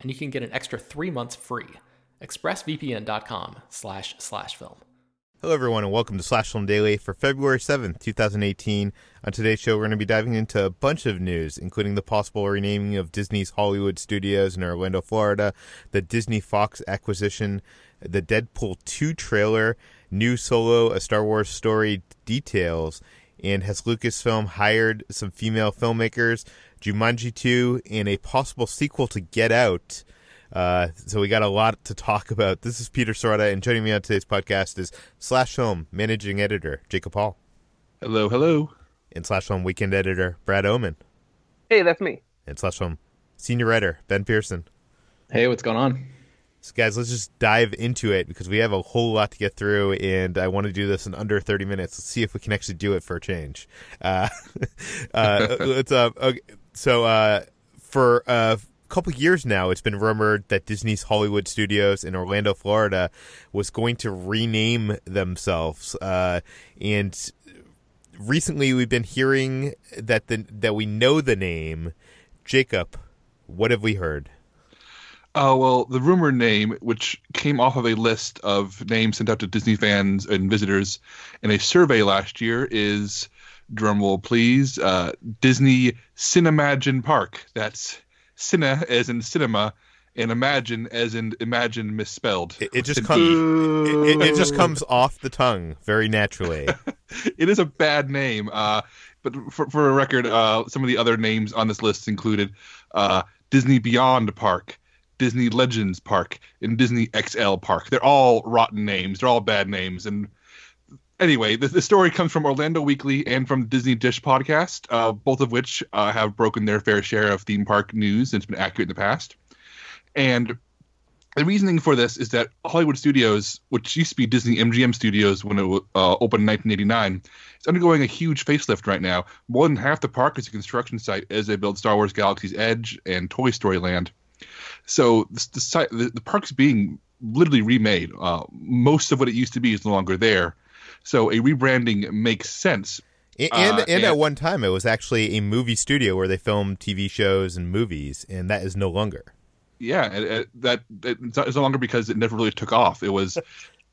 and you can get an extra three months free. ExpressVPN.com slash slash film. Hello, everyone, and welcome to Slash Film Daily for February 7th, 2018. On today's show, we're going to be diving into a bunch of news, including the possible renaming of Disney's Hollywood Studios in Orlando, Florida, the Disney Fox acquisition, the Deadpool 2 trailer, new solo, a Star Wars story details, and has Lucasfilm hired some female filmmakers Jumanji 2, and a possible sequel to Get Out. Uh, so we got a lot to talk about. This is Peter Sciretta, and joining me on today's podcast is Slash Film managing editor Jacob Hall. Hello, hello. And Slash Film weekend editor Brad Oman. Hey, that's me. And Slash Film senior writer Ben Pearson. Hey, what's going on? So, guys, let's just dive into it because we have a whole lot to get through, and I want to do this in under 30 minutes. Let's see if we can actually do it for a change. Uh, uh, let's, uh, okay so uh, for a couple years now, it's been rumored that Disney's Hollywood Studios in Orlando, Florida, was going to rename themselves, uh, and recently we've been hearing that the that we know the name. Jacob, what have we heard? Uh, well, the rumor name, which came off of a list of names sent out to Disney fans and visitors in a survey last year, is drumroll please, uh, Disney Cinemagine Park. That's cine as in cinema, and imagine as in imagine misspelled. It, it just comes. It, it, just comes off the tongue very naturally. it is a bad name. Uh, but for, for a record, uh, some of the other names on this list included uh, Disney Beyond Park, Disney Legends Park, and Disney XL Park. They're all rotten names. They're all bad names, and anyway, the, the, story comes from Orlando Weekly and from Disney Dish podcast, uh, both of which uh, have broken their fair share of theme park news and it's been accurate in the past. And the reasoning for this is that Hollywood Studios, which used to be Disney MGM Studios when it uh, opened in 1989, is undergoing a huge facelift right now. More than half the park is a construction site as they build Star Wars Galaxy's Edge and Toy Story Land. So the, the, site, the, the park's being literally remade. Uh, most of what it used to be is no longer there so a rebranding makes sense. And, and, uh, and, at one time, it was actually a movie studio where they filmed TV shows and movies, and that is no longer. Yeah, it, it, that it's no longer because it never really took off. It was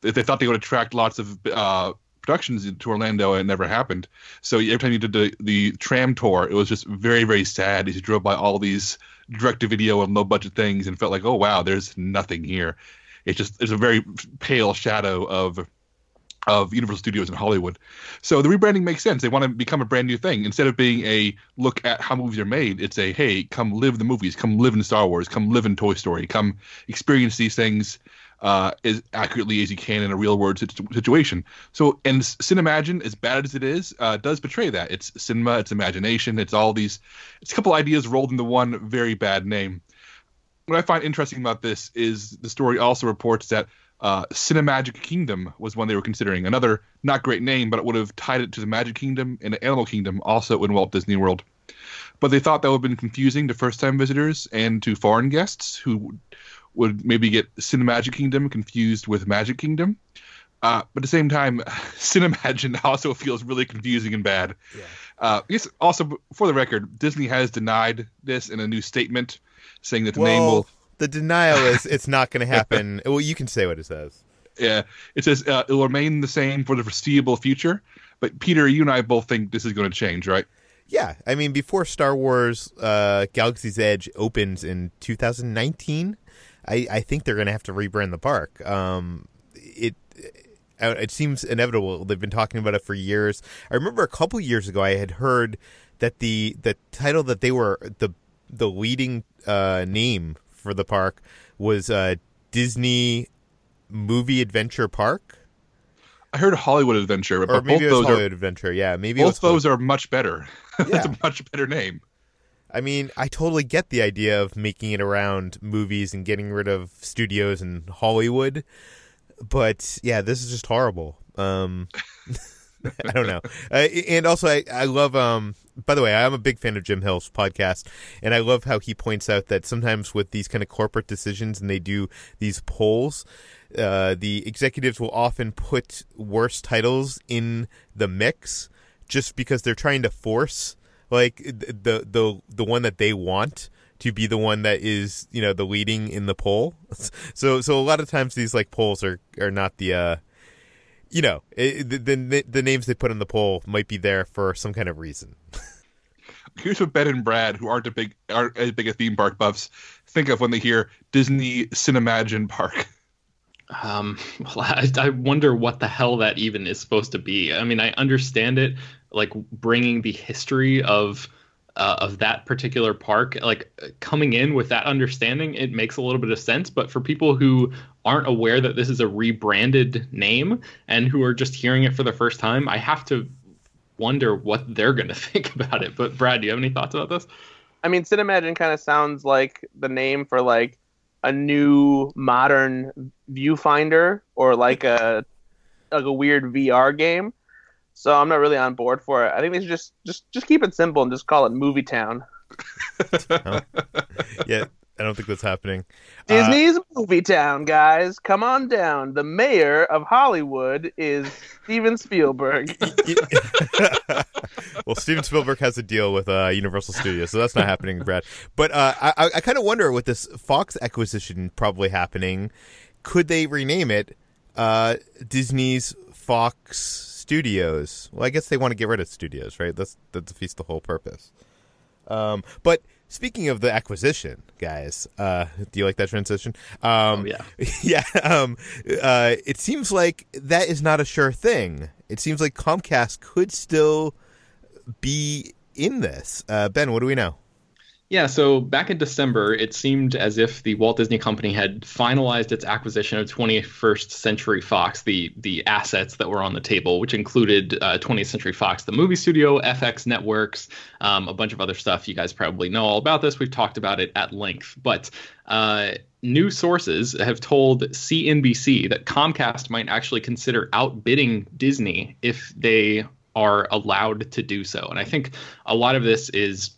they thought they would attract lots of uh, productions to Orlando, and it never happened. So every time you did the, the tram tour, it was just very very sad as you drove by all these direct to video and low budget things, and felt like, oh wow, there's nothing here. It's just it's a very pale shadow of of Universal Studios in Hollywood. So the rebranding makes sense. They want to become a brand new thing. Instead of being a look at how movies are made, it's a hey, come live the movies, come live in Star Wars, come live in Toy Story, come experience these things uh, as accurately as you can in a real world situation. So, and Cinemagine, as bad as it is, uh, does betray that. It's cinema, it's imagination, it's all these, it's a couple ideas rolled into one very bad name. What I find interesting about this is the story also reports that uh, Cinemagic Kingdom was one they were considering. Another not great name, but it would have tied it to the Magic Kingdom and the Animal Kingdom, also in Walt Disney World. But they thought that would have been confusing to first time visitors and to foreign guests who would maybe get Cinemagic Kingdom confused with Magic Kingdom. Uh, but at the same time, Cinemagine also feels really confusing and bad. Yeah. Uh, also for the record, Disney has denied this in a new statement, saying that the well, name will. The denial is it's not going to happen. well, you can say what it says. Yeah, it says uh, it will remain the same for the foreseeable future. But Peter, you and I both think this is going to change, right? Yeah, I mean, before Star Wars uh, Galaxy's Edge opens in 2019, I, I think they're going to have to rebrand the park. Um, it it seems inevitable. They've been talking about it for years. I remember a couple years ago, I had heard that the the title that they were the the leading uh, name for the park was uh, Disney Movie Adventure Park. I heard Hollywood Adventure, but or maybe both it was those Hollywood are Adventure. Yeah, maybe both those are much better. Yeah. it's a much better name. I mean, I totally get the idea of making it around movies and getting rid of studios and Hollywood, but yeah, this is just horrible. Um, I don't know. Uh, and also, I, I love. Um, by the way, I'm a big fan of Jim Hill's podcast, and I love how he points out that sometimes with these kind of corporate decisions, and they do these polls, uh, the executives will often put worse titles in the mix just because they're trying to force like the the the one that they want to be the one that is you know the leading in the poll. So so a lot of times these like polls are are not the uh you know it, the, the the names they put in the poll might be there for some kind of reason. Here's what Ben and Brad, who aren't a big aren't as big a theme park buffs, think of when they hear Disney Cinemagine Park. Um, well, I, I wonder what the hell that even is supposed to be. I mean, I understand it, like bringing the history of uh, of that particular park, like coming in with that understanding, it makes a little bit of sense. But for people who aren't aware that this is a rebranded name and who are just hearing it for the first time, I have to wonder what they're going to think about it. But Brad, do you have any thoughts about this? I mean, Cinemagine kind of sounds like the name for like a new modern viewfinder or like a like a weird VR game. So I'm not really on board for it. I think they should just just just keep it simple and just call it Movie Town. yeah, I don't think that's happening. Disney's Movie Town, guys. Come on down. The mayor of Hollywood is Steven Spielberg. well, Steven Spielberg has a deal with uh, Universal Studios, so that's not happening, Brad. But uh, I, I kind of wonder with this Fox acquisition probably happening, could they rename it uh, Disney's Fox Studios? Well, I guess they want to get rid of studios, right? That's that defeats the whole purpose. Um, but speaking of the acquisition, guys, uh, do you like that transition? Um, oh, yeah, yeah. Um, uh, it seems like that is not a sure thing. It seems like Comcast could still be in this. Uh, ben, what do we know? Yeah, so back in December, it seemed as if the Walt Disney Company had finalized its acquisition of 21st Century Fox, the the assets that were on the table, which included uh, 20th Century Fox, the movie studio, FX Networks, um, a bunch of other stuff. You guys probably know all about this. We've talked about it at length, but. Uh, new sources have told CNBC that Comcast might actually consider outbidding Disney if they are allowed to do so. And I think a lot of this is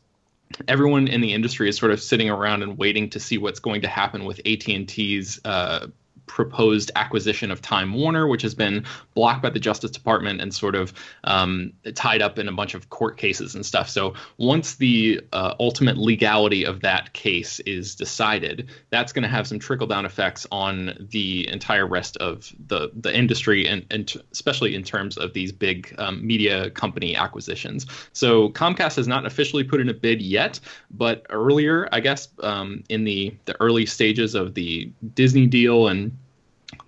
everyone in the industry is sort of sitting around and waiting to see what's going to happen with AT&T's uh, proposed acquisition of Time Warner, which has been blocked by the Justice Department and sort of um, tied up in a bunch of court cases and stuff. So once the uh, ultimate legality of that case is decided, that's going to have some trickle down effects on the entire rest of the the industry, and, and especially in terms of these big um, media company acquisitions. So Comcast has not officially put in a bid yet, but earlier, I guess, um, in the the early stages of the Disney deal and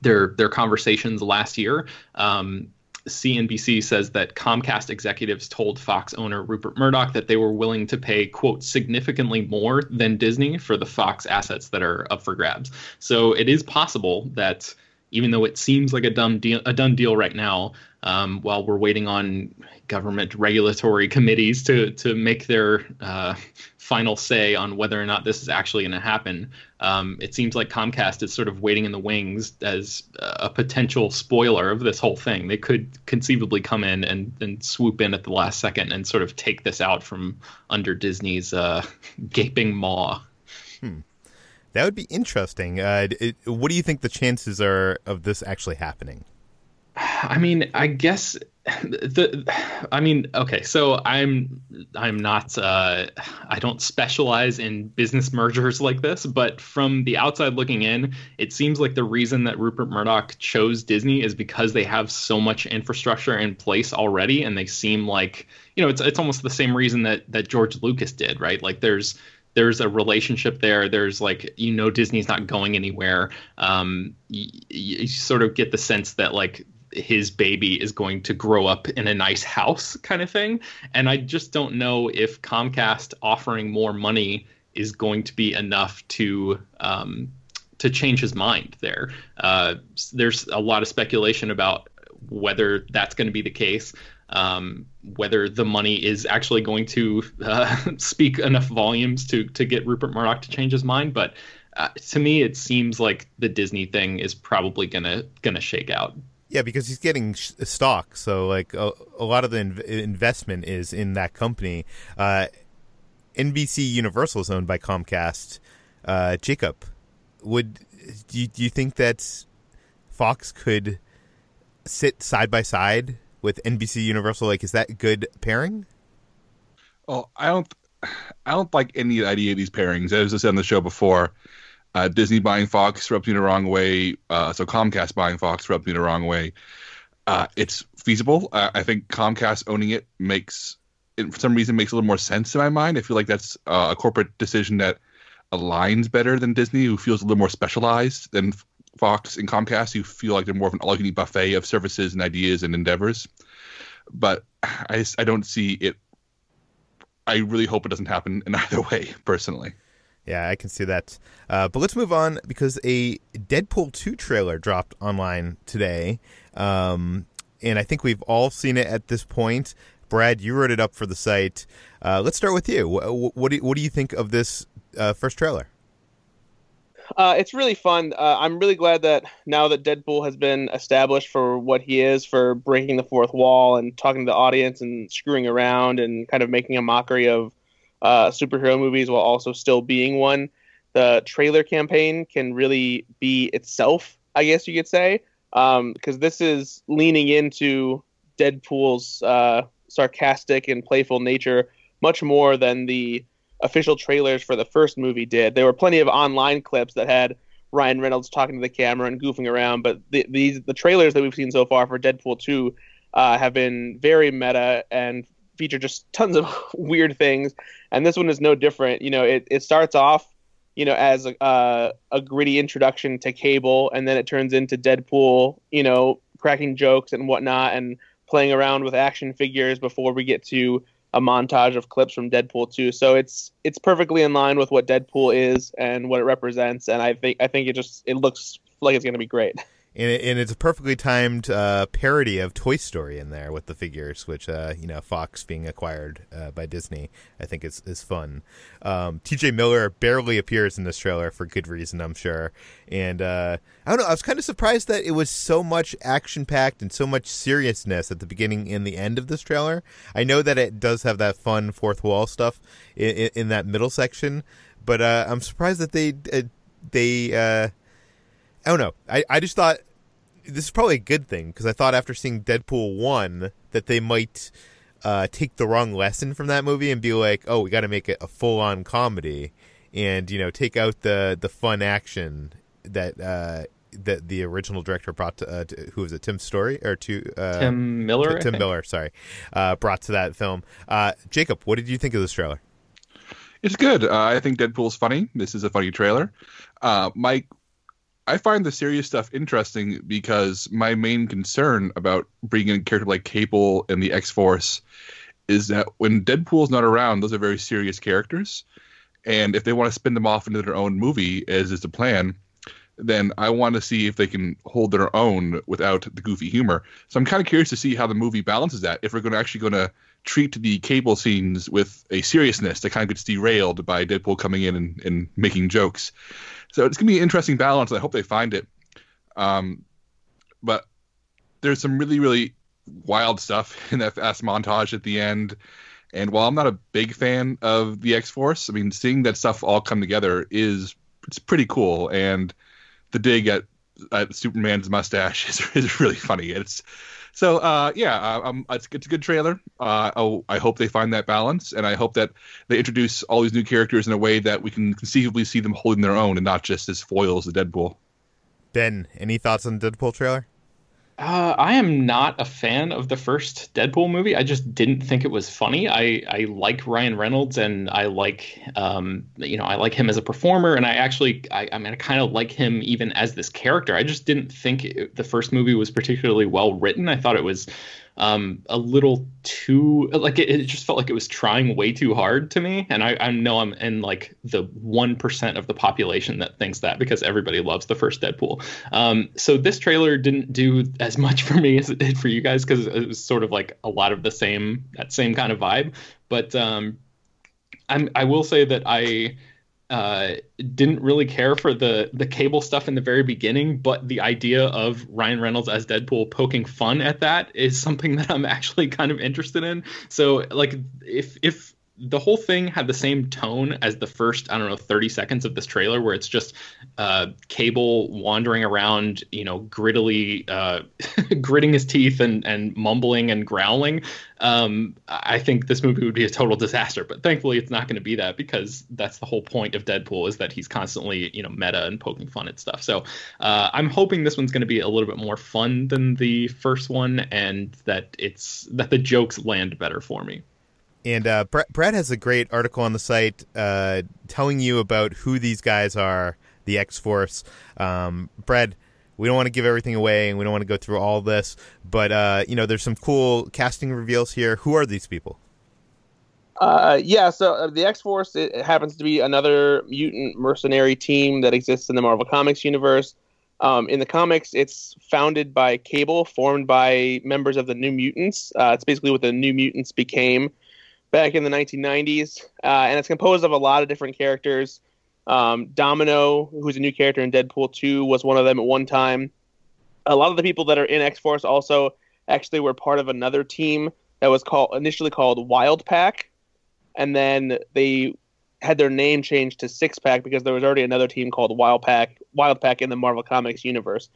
their their conversations last year. Um, CNBC says that Comcast executives told Fox owner Rupert Murdoch that they were willing to pay, quote, significantly more than Disney for the Fox assets that are up for grabs. So it is possible that even though it seems like a dumb deal, a done deal right now, um, while we're waiting on government regulatory committees to to make their uh, final say on whether or not this is actually going to happen. Um, it seems like Comcast is sort of waiting in the wings as a potential spoiler of this whole thing. They could conceivably come in and, and swoop in at the last second and sort of take this out from under Disney's uh, gaping maw. Hmm. That would be interesting. Uh, it, what do you think the chances are of this actually happening? I mean, I guess the i mean okay so i'm i'm not uh i don't specialize in business mergers like this but from the outside looking in it seems like the reason that rupert murdoch chose disney is because they have so much infrastructure in place already and they seem like you know it's it's almost the same reason that that george lucas did right like there's there's a relationship there. There's like you know Disney's not going anywhere. Um, you, you, sort of get the sense that like his baby is going to grow up in a nice house kind of thing. And I just don't know if Comcast offering more money is going to be enough to um, to change his mind there. Uh, there's a lot of speculation about whether that's going to be the case. Um, whether the money is actually going to uh, speak enough volumes to to get Rupert Murdoch to change his mind, but uh, to me, it seems like the Disney thing is probably gonna gonna shake out. Yeah, because he's getting stock, so like a, a lot of the inv- investment is in that company. Uh, NBC Universal is owned by Comcast. Uh, Jacob, would do you, do you think that Fox could sit side by side with NBC Universal? Like, is that good pairing? Oh, I don't. I don't like any idea of these pairings. As I said on the show before, uh, Disney buying Fox rubbed me the wrong way. Uh, so Comcast buying Fox rubbed me the wrong way. Uh, it's feasible. I think Comcast owning it makes, it, for some reason, makes a little more sense in my mind. I feel like that's uh, a corporate decision that aligns better than Disney, who feels a little more specialized than Fox and Comcast, who feel like they're more of an all-you-can-eat buffet of services and ideas and endeavors. But I, just, I don't see it. I really hope it doesn't happen in either way, personally. Yeah, I can see that. Uh, but let's move on because a Deadpool 2 trailer dropped online today. Um, and I think we've all seen it at this point. Brad, you wrote it up for the site. Uh, let's start with you. What, what, do, what do you think of this uh, first trailer? Uh, it's really fun. Uh, I'm really glad that now that Deadpool has been established for what he is, for breaking the fourth wall and talking to the audience and screwing around and kind of making a mockery of uh, superhero movies while also still being one. The trailer campaign can really be itself, I guess you could say, because um, this is leaning into Deadpool's uh, sarcastic and playful nature much more than the official trailers for the first movie did. There were plenty of online clips that had Ryan Reynolds talking to the camera and goofing around, but the, these the trailers that we've seen so far for Deadpool 2 uh, have been very meta and feature just tons of weird things, and this one is no different. You know, it, it starts off, you know, as a, uh, a gritty introduction to Cable, and then it turns into Deadpool, you know, cracking jokes and whatnot, and playing around with action figures before we get to a montage of clips from Deadpool 2. So it's it's perfectly in line with what Deadpool is and what it represents, and I think I think it just it looks like it's going to be great. and, it, and it's a perfectly timed uh, parody of Toy Story in there with the figures, which uh, you know Fox being acquired uh, by Disney, I think is is fun. Um, T.J. Miller barely appears in this trailer for good reason, I'm sure. And uh, I don't know, I was kind of surprised that it was so much action packed and so much seriousness at the beginning and the end of this trailer. I know that it does have that fun fourth wall stuff in, in, in that middle section, but uh, I'm surprised that they uh, they I don't know. I, I just thought this is probably a good thing because I thought after seeing Deadpool 1 that they might uh, take the wrong lesson from that movie and be like, oh, we got to make it a full on comedy and, you know, take out the, the fun action that. Uh, that the original director brought to, uh, to, who was it Tim Story or to uh, Tim Miller Tim Miller sorry uh, brought to that film. Uh, Jacob what did you think of this trailer? It's good. Uh, I think Deadpool's funny. This is a funny trailer. Uh, Mike I find the serious stuff interesting because my main concern about bringing in a character like Cable and the X Force is that when Deadpool's not around, those are very serious characters, and if they want to spin them off into their own movie, as is the plan, then I want to see if they can hold their own without the goofy humor. So I'm kind of curious to see how the movie balances that. If we're going to actually going to treat the cable scenes with a seriousness that kind of gets derailed by Deadpool coming in and, and making jokes. So it's gonna be an interesting balance. I hope they find it. Um, but there's some really really wild stuff in that fast montage at the end. And while I'm not a big fan of the X Force, I mean, seeing that stuff all come together is it's pretty cool. And the dig at at Superman's mustache is, is really funny. It's so uh, yeah, uh, um, it's, it's a good trailer. Uh, oh, I hope they find that balance, and I hope that they introduce all these new characters in a way that we can conceivably see them holding their own and not just as foils to Deadpool. Ben, any thoughts on the Deadpool trailer? Uh, I am not a fan of the first Deadpool movie. I just didn't think it was funny. I, I like Ryan Reynolds and I like um, you know I like him as a performer and I actually I, I mean I kind of like him even as this character. I just didn't think it, the first movie was particularly well written. I thought it was um, a little too like it, it, just felt like it was trying way too hard to me. And I, I know i'm in like the 1% of the population that thinks that because everybody loves the first deadpool. Um, so this trailer didn't do as much for me as it did for you guys because it was sort of like a lot of the same that same kind of vibe. But um, I'm, i will say that i uh, didn't really care for the the cable stuff in the very beginning, but the idea of Ryan Reynolds as Deadpool poking fun at that is something that I'm actually kind of interested in. So like if if the whole thing had the same tone as the first i don't know 30 seconds of this trailer where it's just uh, cable wandering around you know grittily uh, gritting his teeth and, and mumbling and growling. Um, i think this movie would be a total disaster but thankfully it's not going to be that because that's the whole point of deadpool is that he's constantly you know meta and poking fun at stuff. So uh, i'm hoping this one's going to be a little bit more fun than the first one and that it's that the jokes land better for me and uh, Brad has a great article on the site uh, telling you about who these guys are, the X Force. Um, Brad, we don't want to give everything away, and we don't want to go through all this, but uh, you know, there's some cool casting reveals here. Who are these people? Uh, yeah, so uh, the X Force it happens to be another mutant mercenary team that exists in the Marvel Comics universe. Um, in the comics, it's founded by Cable, formed by members of the New Mutants. Uh, it's basically what the New Mutants became back in the 1990s, uh, and it's composed of a lot of different characters. Um, Domino, who's a new character in Deadpool 2, was one of them at one time. A lot of the people that are in X Force also actually were part of another team that was called initially called Wild Pack, and then they had their name changed to Six Pack because there was already another team called Wild Pack Wild Pack in the Marvel Comics universe.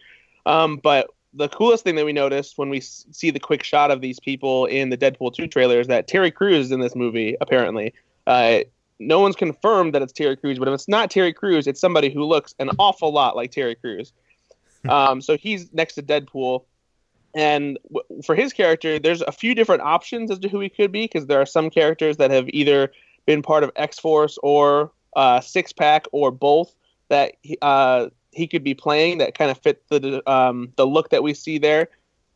Um, but the coolest thing that we noticed when we see the quick shot of these people in the Deadpool 2 trailer is that Terry Crews is in this movie, apparently. Uh, no one's confirmed that it's Terry Crews, but if it's not Terry Crews, it's somebody who looks an awful lot like Terry Crews. Um, so he's next to Deadpool. And w- for his character, there's a few different options as to who he could be, because there are some characters that have either been part of X Force or uh, Six Pack or both that uh, he could be playing that kind of fit the um, the look that we see there,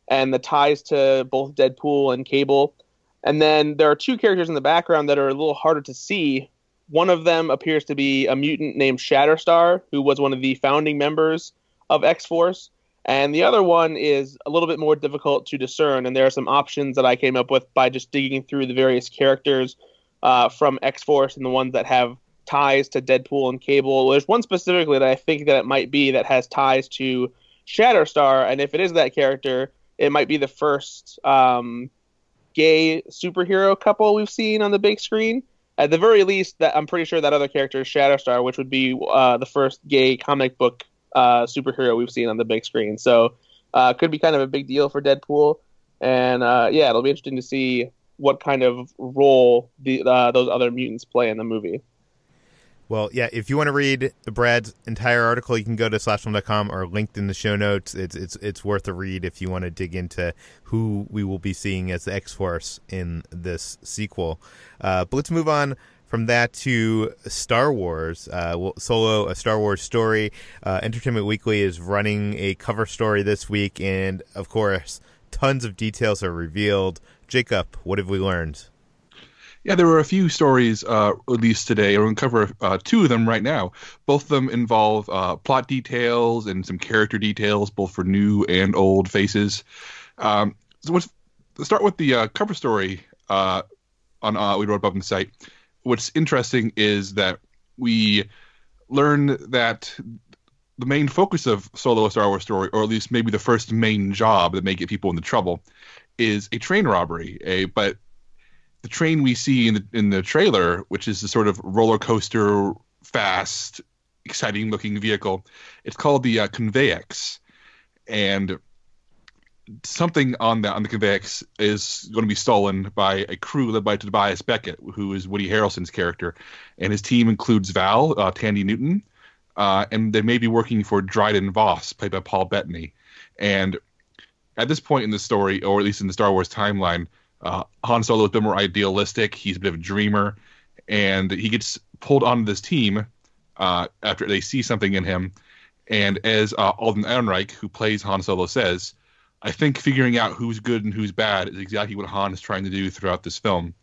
and the ties to both Deadpool and Cable. And then there are two characters in the background that are a little harder to see. One of them appears to be a mutant named Shatterstar, who was one of the founding members of X Force. And the other one is a little bit more difficult to discern. And there are some options that I came up with by just digging through the various characters uh, from X Force and the ones that have ties to Deadpool and Cable. There's one specifically that I think that it might be that has ties to Shatterstar, and if it is that character, it might be the first um, gay superhero couple we've seen on the big screen. At the very least, that I'm pretty sure that other character is Shatterstar, which would be uh, the first gay comic book uh, superhero we've seen on the big screen. So, uh, could be kind of a big deal for Deadpool, and uh, yeah, it'll be interesting to see what kind of role the, uh, those other mutants play in the movie. Well, yeah, if you want to read Brad's entire article, you can go to slashfilm.com or linked in the show notes. It's it's it's worth a read if you want to dig into who we will be seeing as the X Force in this sequel. Uh, but let's move on from that to Star Wars. Uh, Solo, a Star Wars story. Uh, Entertainment Weekly is running a cover story this week, and of course, tons of details are revealed. Jacob, what have we learned? Yeah, there were a few stories uh, released today. We're going to cover uh, two of them right now. Both of them involve uh, plot details and some character details, both for new and old faces. Um, so let's start with the uh, cover story uh, on uh, we wrote up on the site. What's interesting is that we learn that the main focus of Solo Star Wars story, or at least maybe the first main job that may get people into trouble, is a train robbery. A but the train we see in the in the trailer, which is the sort of roller coaster fast exciting looking vehicle. It's called the uh, Conveyex, and something on the on the Conveyex is going to be stolen by a crew led by Tobias Beckett, who is Woody Harrelson's character, and his team includes Val, uh, Thandie Newton, uh, and they may be working for Dryden Voss, played by Paul Bettany. And at this point in the story, or at least in the Star Wars timeline, uh, Han Solo is a bit more idealistic. He's a bit of a dreamer, and he gets pulled onto this team uh, after they see something in him. And as uh, Alden Ehrenreich, who plays Han Solo, says, I think figuring out who's good and who's bad is exactly what Han is trying to do throughout this film.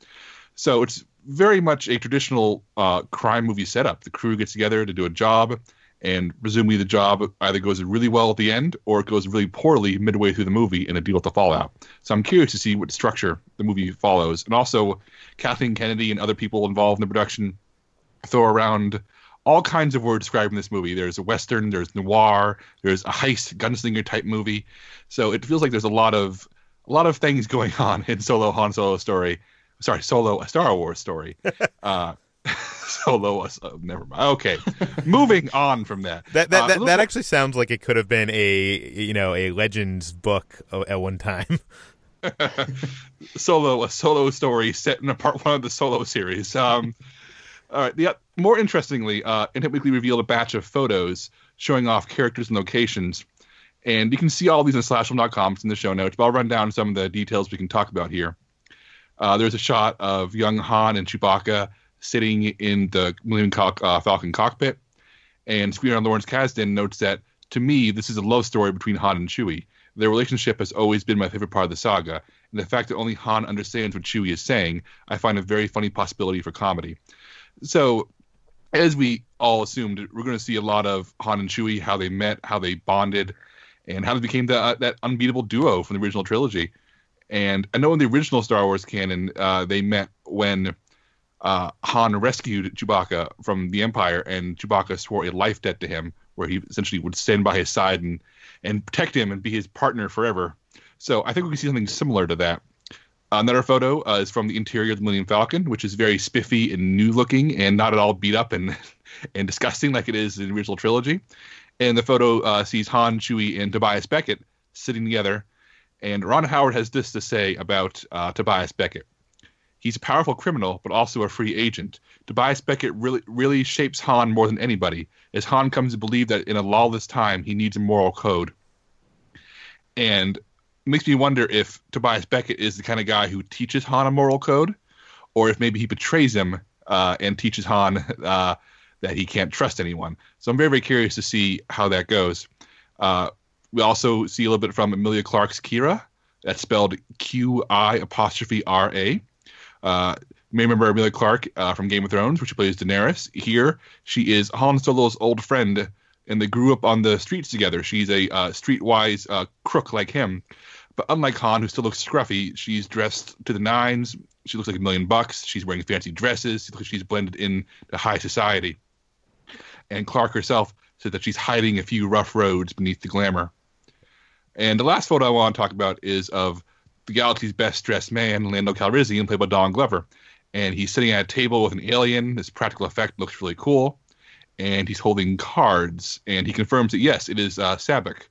So it's very much a traditional uh, crime movie setup. The crew gets together to do a job, and presumably the job either goes really well at the end or it goes really poorly midway through the movie and a deal with the fallout. So I'm curious to see what structure the movie follows. And also, Kathleen Kennedy and other people involved in the production throw around all kinds of words describing this movie. There's a western, there's noir, there's a heist gunslinger type movie. So it feels like there's a lot of a lot of things going on in Solo Han Solo story. Sorry, Solo a Star Wars story. uh, Solo, uh, never mind. Okay, moving on from that. That that, uh, that, that actually sounds like it could have been a you know a Legends book at one time. solo, a solo story set in a part one of the Solo series. Um, all right. The more interestingly, uh, Inhit Weekly revealed a batch of photos showing off characters and locations, and you can see all these in slashfilm.com. It's in the show notes, but I'll run down some of the details we can talk about here. Uh, there's a shot of young Han and Chewbacca sitting in the Millennium uh, Falcon cockpit, and screenwriter Lawrence Kasdan notes that to me, this is a love story between Han and Chewie. Their relationship has always been my favorite part of the saga, and the fact that only Han understands what Chewie is saying, I find a very funny possibility for comedy. So, as we all assumed, we're going to see a lot of Han and Chewie, how they met, how they bonded, and how they became the, uh, that unbeatable duo from the original trilogy. And I know in the original Star Wars canon, uh, they met when uh, Han rescued Chewbacca from the Empire, and Chewbacca swore a life debt to him, where he essentially would stand by his side and and protect him and be his partner forever. So I think we can see something similar to that Another photo uh, is from the interior of the Millennium Falcon, which is very spiffy and new looking and not at all beat up and and disgusting like it is in the original trilogy. And the photo uh, sees Han, Chewie, and Tobias Beckett sitting together. And Ron Howard has this to say about uh, Tobias Beckett. He's a powerful criminal, but also a free agent. Tobias Beckett really really shapes Han more than anybody, as Han comes to believe that in a lawless time he needs a moral code. And makes me wonder if Tobias Beckett is the kind of guy who teaches Han a moral code, or if maybe he betrays him uh, and teaches Han uh, that he can't trust anyone. So I'm very, very curious to see how that goes. Uh, we also see a little bit from Emilia Clarke's Qi'ra. That's spelled Q I apostrophe R A. Uh, may remember Emilia Clarke uh, from Game of Thrones, where she plays Daenerys. Here, she is Han Solo's old friend, and they grew up on the streets together. She's a uh, streetwise uh, crook like him. But unlike Han, who still looks scruffy, she's dressed to the nines. She looks like a million bucks. She's wearing fancy dresses. She's blended in to high society. And Clarke herself said that she's hiding a few rough roads beneath the glamour. And the last photo I want to talk about is of the galaxy's best dressed man, Lando Calrissian, played by Don Glover. And he's sitting at a table with an alien. This practical effect looks really cool. And he's holding cards. And he confirms that, yes, it is uh, Sabacc.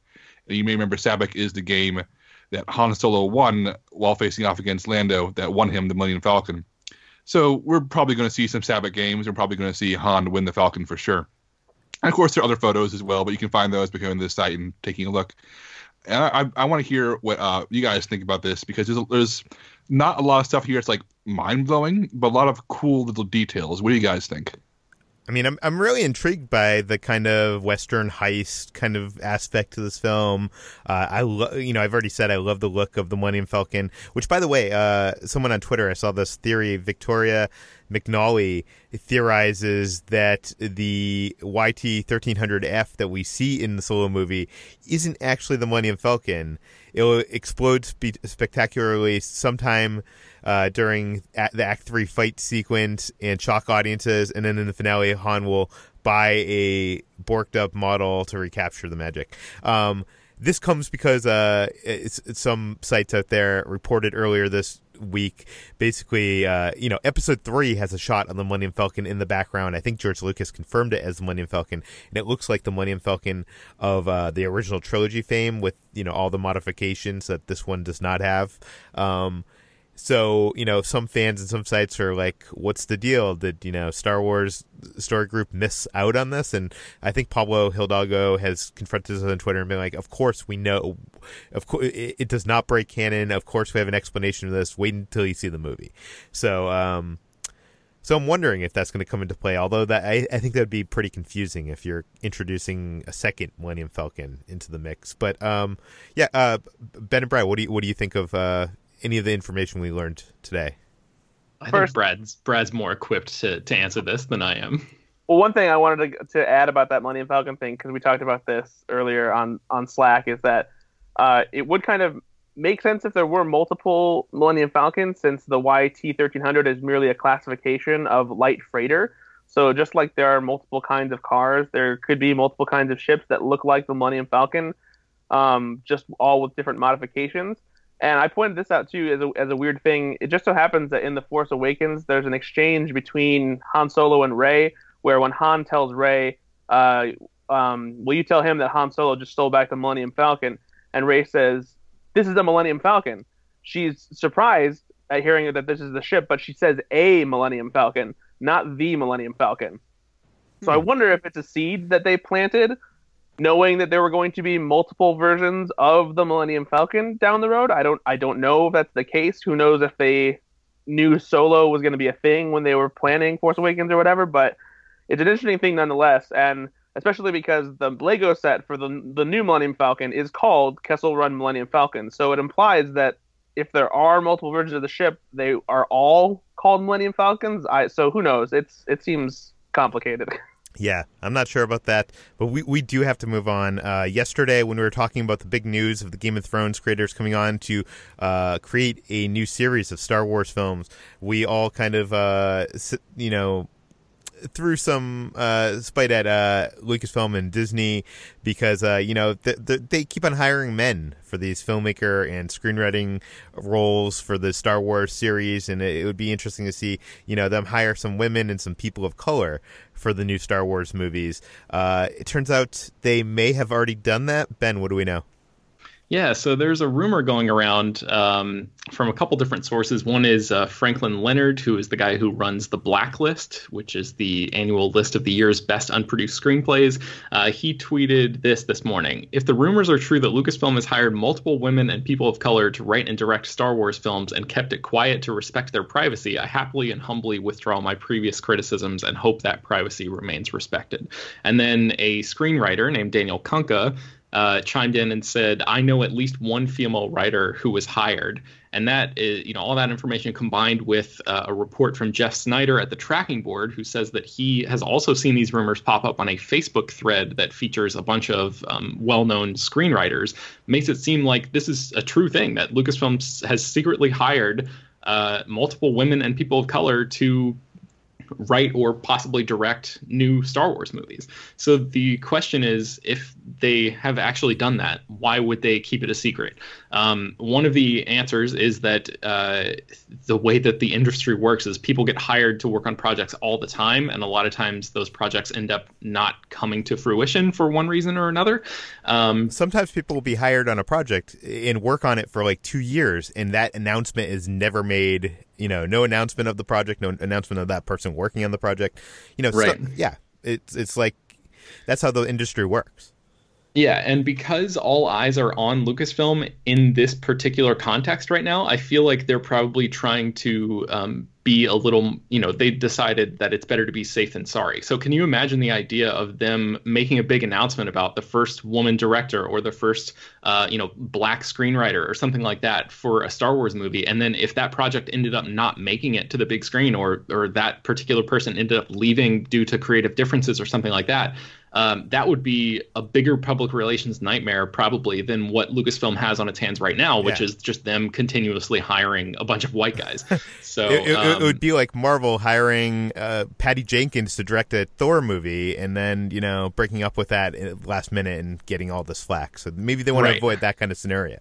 And you may remember Sabacc is the game that Han Solo won while facing off against Lando that won him the Millennium Falcon. So we're probably going to see some Sabacc games. We're probably going to see Han win the Falcon for sure. And of course, there are other photos as well, but you can find those by going to the site and taking a look. And I, I, want to hear what uh, you guys think about this because there's, there's not a lot of stuff here. It's like mind blowing, but a lot of cool little details. What do you guys think? I mean, I'm I'm really intrigued by the kind of western heist kind of aspect to this film. Uh, I lo- you know I've already said I love the look of the Millennium Falcon. Which, by the way, uh, someone on Twitter I saw this theory. Victoria McNally theorizes that the YT 1300F that we see in the solo movie isn't actually the Millennium Falcon. It will explode spe- spectacularly sometime uh, during the Act Three fight sequence and shock audiences, and then in the finale, Han will buy a borked up model to recapture the magic. Um, this comes because uh, it's, it's some sites out there reported earlier this week. Basically, uh, you know, episode three has a shot of the Millennium Falcon in the background. I think George Lucas confirmed it as the Millennium Falcon, and it looks like the Millennium Falcon of uh, the original trilogy fame with you know all the modifications that this one does not have. Um, so you know some fans and some sites are like what's the deal? Did you know star wars story group miss out on this? And i think pablo hidalgo has confronted us on twitter and been like of course we know. Of course it, it, does not break canon. Of course we have an explanation of this. Wait until you see the movie. So um so i'm wondering if that's going to come into play although that I, I think that would be pretty confusing if you're introducing a second millennium falcon into the mix. But um yeah uh ben and brad what do you what do you think of uh any of the information we learned today? I First, think Brad's Brad's more equipped to, to answer this than I am. Well, one thing I wanted to, to add about that Millennium Falcon thing, because we talked about this earlier on, on Slack, is that uh, it would kind of make sense if there were multiple Millennium Falcons, since the YT 1300 is merely a classification of light freighter. So just like there are multiple kinds of cars, there could be multiple kinds of ships that look like the Millennium Falcon, um, just all with different modifications. And I pointed this out too as a, as a weird thing. It just so happens that in The Force Awakens, there's an exchange between Han Solo and Rey, where when Han tells Rey, uh, um, "Will you tell him that Han Solo just stole back the Millennium Falcon?" and Rey says, "This is the Millennium Falcon." She's surprised at hearing that this is the ship, but she says a Millennium Falcon, not the Millennium Falcon. So hmm. I wonder if it's a seed that they planted knowing that there were going to be multiple versions of the Millennium Falcon down the road. I don't I don't know if that's the case. Who knows if they knew Solo was going to be a thing when they were planning Force Awakens or whatever, but it's an interesting thing nonetheless and especially because the Lego set for the the new Millennium Falcon is called Kessel Run Millennium Falcon. So it implies that if there are multiple versions of the ship, they are all called Millennium Falcons. I so who knows? It's it seems complicated. Yeah, I'm not sure about that, but we, we do have to move on. Uh, yesterday, when we were talking about the big news of the Game of Thrones creators coming on to uh, create a new series of Star Wars films, we all kind of, uh, you know, threw some uh, spite at uh, Lucasfilm and Disney because uh, you know th- th- they keep on hiring men for these filmmaker and screenwriting roles for the Star Wars series, and it, it would be interesting to see you know them hire some women and some people of color for the new Star Wars movies. Uh, it turns out they may have already done that. Ben, what do we know? Yeah, so there's a rumor going around um, from a couple different sources. One is uh, Franklin Leonard, who is the guy who runs the Blacklist, which is the annual list of the year's best unproduced screenplays. Uh, he tweeted this this morning If the rumors are true that Lucasfilm has hired multiple women and people of color to write and direct Star Wars films and kept it quiet to respect their privacy, I happily and humbly withdraw my previous criticisms and hope that privacy remains respected. And then a screenwriter named Daniel Kunka uh, chimed in and said, "I know at least one female writer who was hired." And that is, you know, all that information combined with uh, a report from Jeff Sneider at the Tracking Board, who says that he has also seen these rumors pop up on a Facebook thread that features a bunch of um, well-known screenwriters, makes it seem like this is a true thing that Lucasfilm has secretly hired uh, multiple women and people of color to write or possibly direct new Star Wars movies. So the question is if they have actually done that, why would they keep it a secret? Um, one of the answers is that uh, the way that the industry works is people get hired to work on projects all the time, and a lot of times those projects end up not coming to fruition for one reason or another. Um, Sometimes people will be hired on a project and work on it for like two years, and that announcement is never made. You know, no announcement of the project, no announcement of that person working on the project. You know, right. so, yeah, it's it's like that's how the industry works. Yeah, and because all eyes are on Lucasfilm in this particular context right now, I feel like they're probably trying to um, be a little, you know, they decided that it's better to be safe than sorry. So, can you imagine the idea of them making a big announcement about the first woman director or the first, uh, you know, black screenwriter or something like that for a Star Wars movie? And then if that project ended up not making it to the big screen or, or that particular person ended up leaving due to creative differences or something like that, um, that would be a bigger public relations nightmare probably than what Lucasfilm has on its hands right now, which yeah. is just them continuously hiring a bunch of white guys. So it, it, um, it, would be like Marvel hiring uh, Patty Jenkins to direct a Thor movie, and then you know breaking up with that last minute and getting all this flack. So maybe they want right. to avoid that kind of scenario.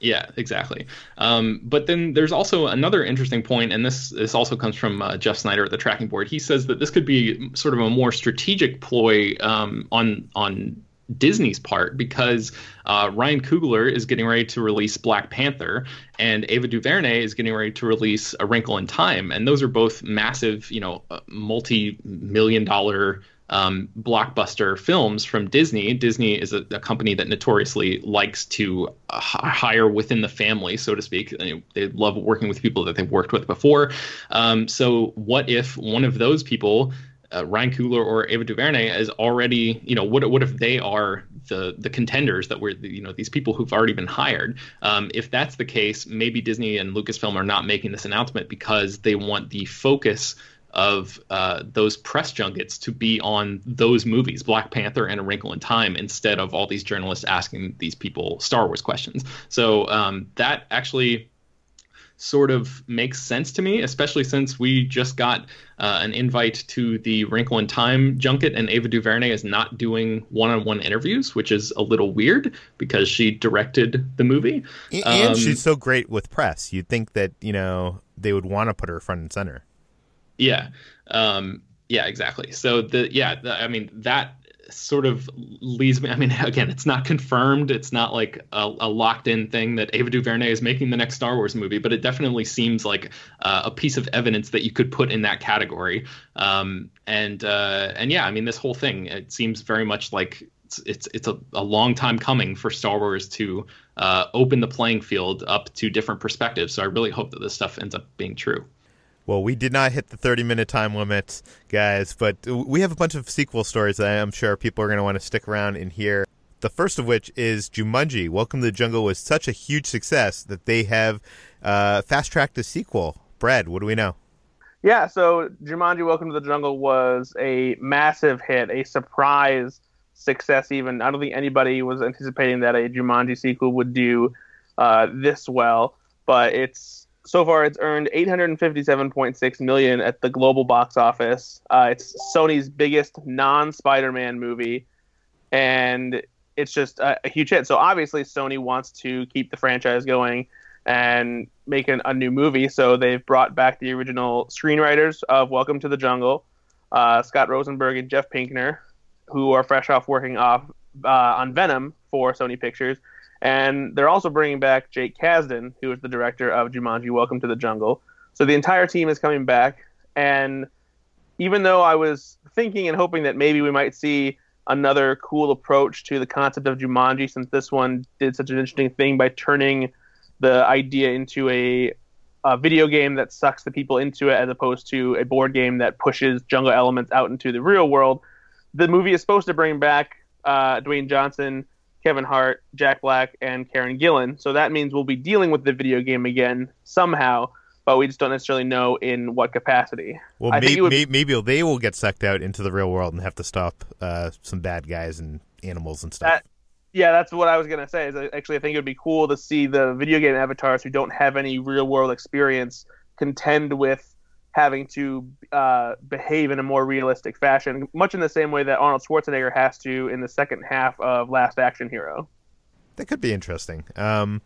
Yeah, exactly. Um, but then there's also another interesting point, and this this also comes from uh, Jeff Sneider at the tracking board. He says that this could be sort of a more strategic ploy um, on on Disney's part because uh, Ryan Coogler is getting ready to release Black Panther, and Ava DuVernay is getting ready to release A Wrinkle in Time, and those are both massive, you know, uh, multi-million dollar um, blockbuster films from Disney. Disney is a, a company that notoriously likes to uh, hire within the family, so to speak. They love working with people that they've worked with before. Um, so, what if one of those people uh, Ryan Coogler or Ava DuVernay is already, you know, what what if they are the the contenders that were, you know, these people who've already been hired? Um, if that's the case, maybe Disney and Lucasfilm are not making this announcement because they want the focus of uh, those press junkets to be on those movies, Black Panther and A Wrinkle in Time, instead of all these journalists asking these people Star Wars questions. So um, that actually sort of makes sense to me, especially since we just got uh, an invite to the Wrinkle in Time junket, and Ava DuVernay is not doing one-on-one interviews, which is a little weird because she directed the movie. And um, she's so great with press. You'd think that you know they would want to put her front and center. Yeah. Um, yeah, exactly. So the yeah, the, I mean that sort of leads me. I mean, again, it's not confirmed. It's not like a, a locked-in thing that Ava DuVernay is making the next Star Wars movie, but it definitely seems like uh, a piece of evidence that you could put in that category. Um, and uh, and yeah, I mean, this whole thing it seems very much like it's it's, it's a, a long time coming for Star Wars to uh, open the playing field up to different perspectives. So I really hope that this stuff ends up being true. Well, we did not hit the 30 minute time limit, guys, but we have a bunch of sequel stories that I'm sure people are going to want to stick around and hear. The first of which is Jumanji. Welcome to the Jungle was such a huge success that they have uh, fast tracked a sequel. Brad, what do we know? Yeah, so Jumanji Welcome to the Jungle was a massive hit, a surprise success even. I don't think anybody was anticipating that a Jumanji sequel would do uh, this well, but it's so far it's earned 857.6 million at the global box office. Uh, it's Sony's biggest non-Spider-Man movie, and it's just a, a, huge hit. So obviously Sony wants to keep the franchise going and make an, a new movie. So they've brought back the original screenwriters of Welcome to the Jungle, uh, Scott Rosenberg and Jeff Pinkner, who are fresh off working off uh, on Venom for Sony Pictures and they're also bringing back Jake Kasdan, who is the director of Jumanji: Welcome to the Jungle. So the entire team is coming back, and even though I was thinking and hoping that maybe we might see another cool approach to the concept of Jumanji, since this one did such an interesting thing by turning the idea into a, a video game that sucks the people into it, as opposed to a board game that pushes jungle elements out into the real world. The movie is supposed to bring back uh, Dwayne Johnson Kevin Hart, Jack Black, and Karen Gillan. So that means we'll be dealing with the video game again somehow, but we just don't necessarily know in what capacity. Well, maybe, would... maybe they will get sucked out into the real world and have to stop uh, some bad guys and animals and stuff. That, yeah, that's what I was gonna say. Is actually, I think it would be cool to see the video game avatars who don't have any real world experience contend with having to uh, behave in a more realistic fashion, much in the same way that Arnold Schwarzenegger has to in the second half of Last Action Hero. That could be interesting. Um,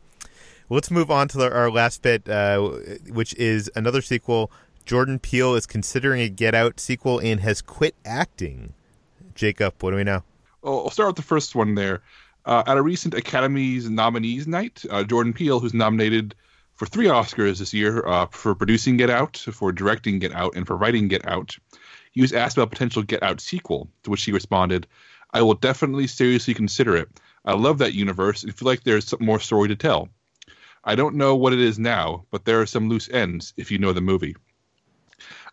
let's move on to the, our last bit, uh, which is another sequel. Jordan Peele is considering a Get Out sequel and has quit acting. Jacob, what do we know? Well, I'll start with the first one there. Uh, at a recent Academy's nominees night, uh, Jordan Peele, who's nominated for three Oscars this year uh, for producing Get Out, for directing Get Out, and for writing Get Out. He was asked about a potential Get Out sequel, to which he responded, I will definitely seriously consider it. I love that universe and feel like there's some more story to tell. I don't know what it is now, but there are some loose ends if you know the movie.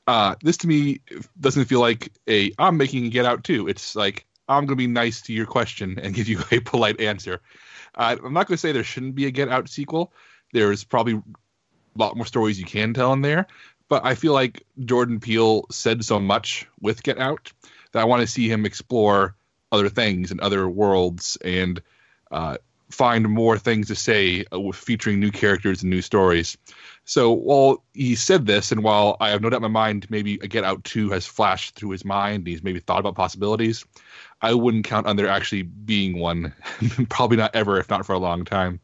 Uh, this to me doesn't feel like a I'm making a Get Out too. It's like I'm going to be nice to your question and give you a polite answer. Uh, I'm not going to say there shouldn't be a Get Out sequel, there's probably a lot more stories you can tell in there. But I feel like Jordan Peele said so much with Get Out that I want to see him explore other things and other worlds and uh, find more things to say uh, with featuring new characters and new stories. So while he said this, and while I have no doubt in my mind maybe a Get Out 2 has flashed through his mind, he's maybe thought about possibilities, I wouldn't count on there actually being one. Probably not ever, if not for a long time.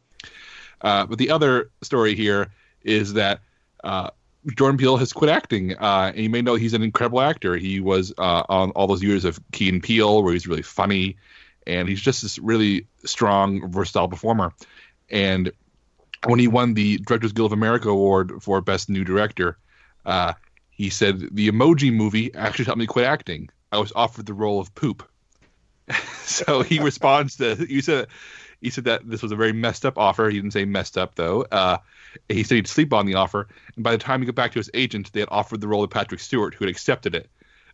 Uh, but the other story here is that uh, Jordan Peele has quit acting, uh, and you may know he's an incredible actor. He was uh, on all those years of Key and Peele, where he's really funny, and he's just this really strong, versatile performer. And when he won the Directors Guild of America award for Best New Director, uh, he said the Emoji Movie actually helped me quit acting. I was offered the role of poop. so he responds to you said he said that this was a very messed up offer. He didn't say messed up though. Uh, he said he'd sleep on the offer, and by the time he got back to his agent, they had offered the role of Patrick Stewart, who had accepted it.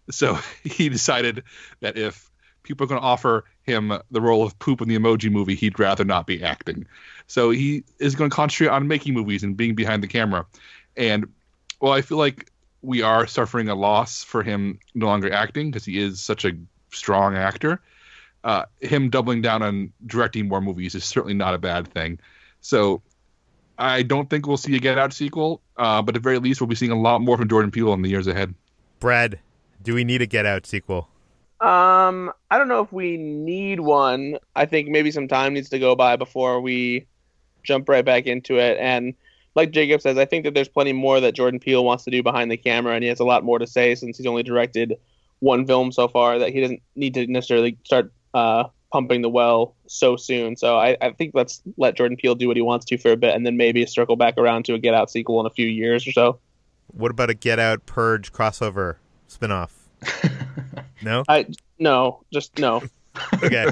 So he decided that if people are going to offer him the role of poop in the Emoji Movie, he'd rather not be acting. So he is going to concentrate on making movies and being behind the camera. And well, I feel like we are suffering a loss for him no longer acting because he is such a strong actor. Uh, him doubling down on directing more movies is certainly not a bad thing. So I don't think we'll see a Get Out sequel, uh, but at the very least, we'll be seeing a lot more from Jordan Peele in the years ahead. Brad, do we need a Get Out sequel? Um, I don't know if we need one. I think maybe some time needs to go by before we jump right back into it. And like Jacob says, I think that there's plenty more that Jordan Peele wants to do behind the camera, and he has a lot more to say since he's only directed one film so far. That he doesn't need to necessarily start uh, pumping the well so soon. So I, I think let's let Jordan Peele do what he wants to for a bit, and then maybe circle back around to a Get Out sequel in a few years or so. What about a Get Out Purge crossover spinoff? no, I no, just no. okay,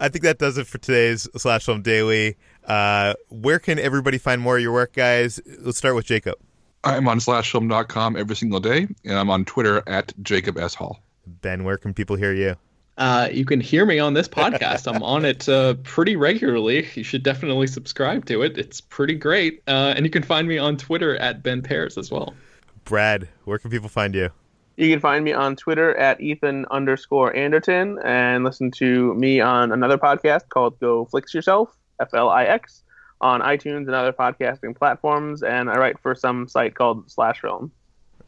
I think that does it for today's Slash Film Daily. Uh, where can everybody find more of your work, guys? Let's start with Jacob. I'm on slashfilm.com every single day, and I'm on Twitter at Jacob S. Hall. Ben, where can people hear you? Uh, you can hear me on this podcast. I'm on it uh, pretty regularly. You should definitely subscribe to it. It's pretty great. Uh, and you can find me on Twitter at Ben Pears as well. Brad, where can people find you? You can find me on Twitter at Ethan underscore Anderton and listen to me on another podcast called Go Flix Yourself, F L I X, on iTunes and other podcasting platforms. And I write for some site called Slash Film.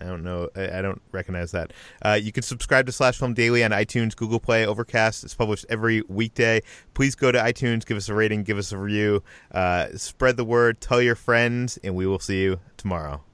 I don't know. I, don't recognize that. Uh, you can subscribe to Slash Film Daily on iTunes, Google Play, Overcast. It's published every weekday. Please go to iTunes, give us a rating, give us a review, uh, spread the word, tell your friends, and we will see you tomorrow.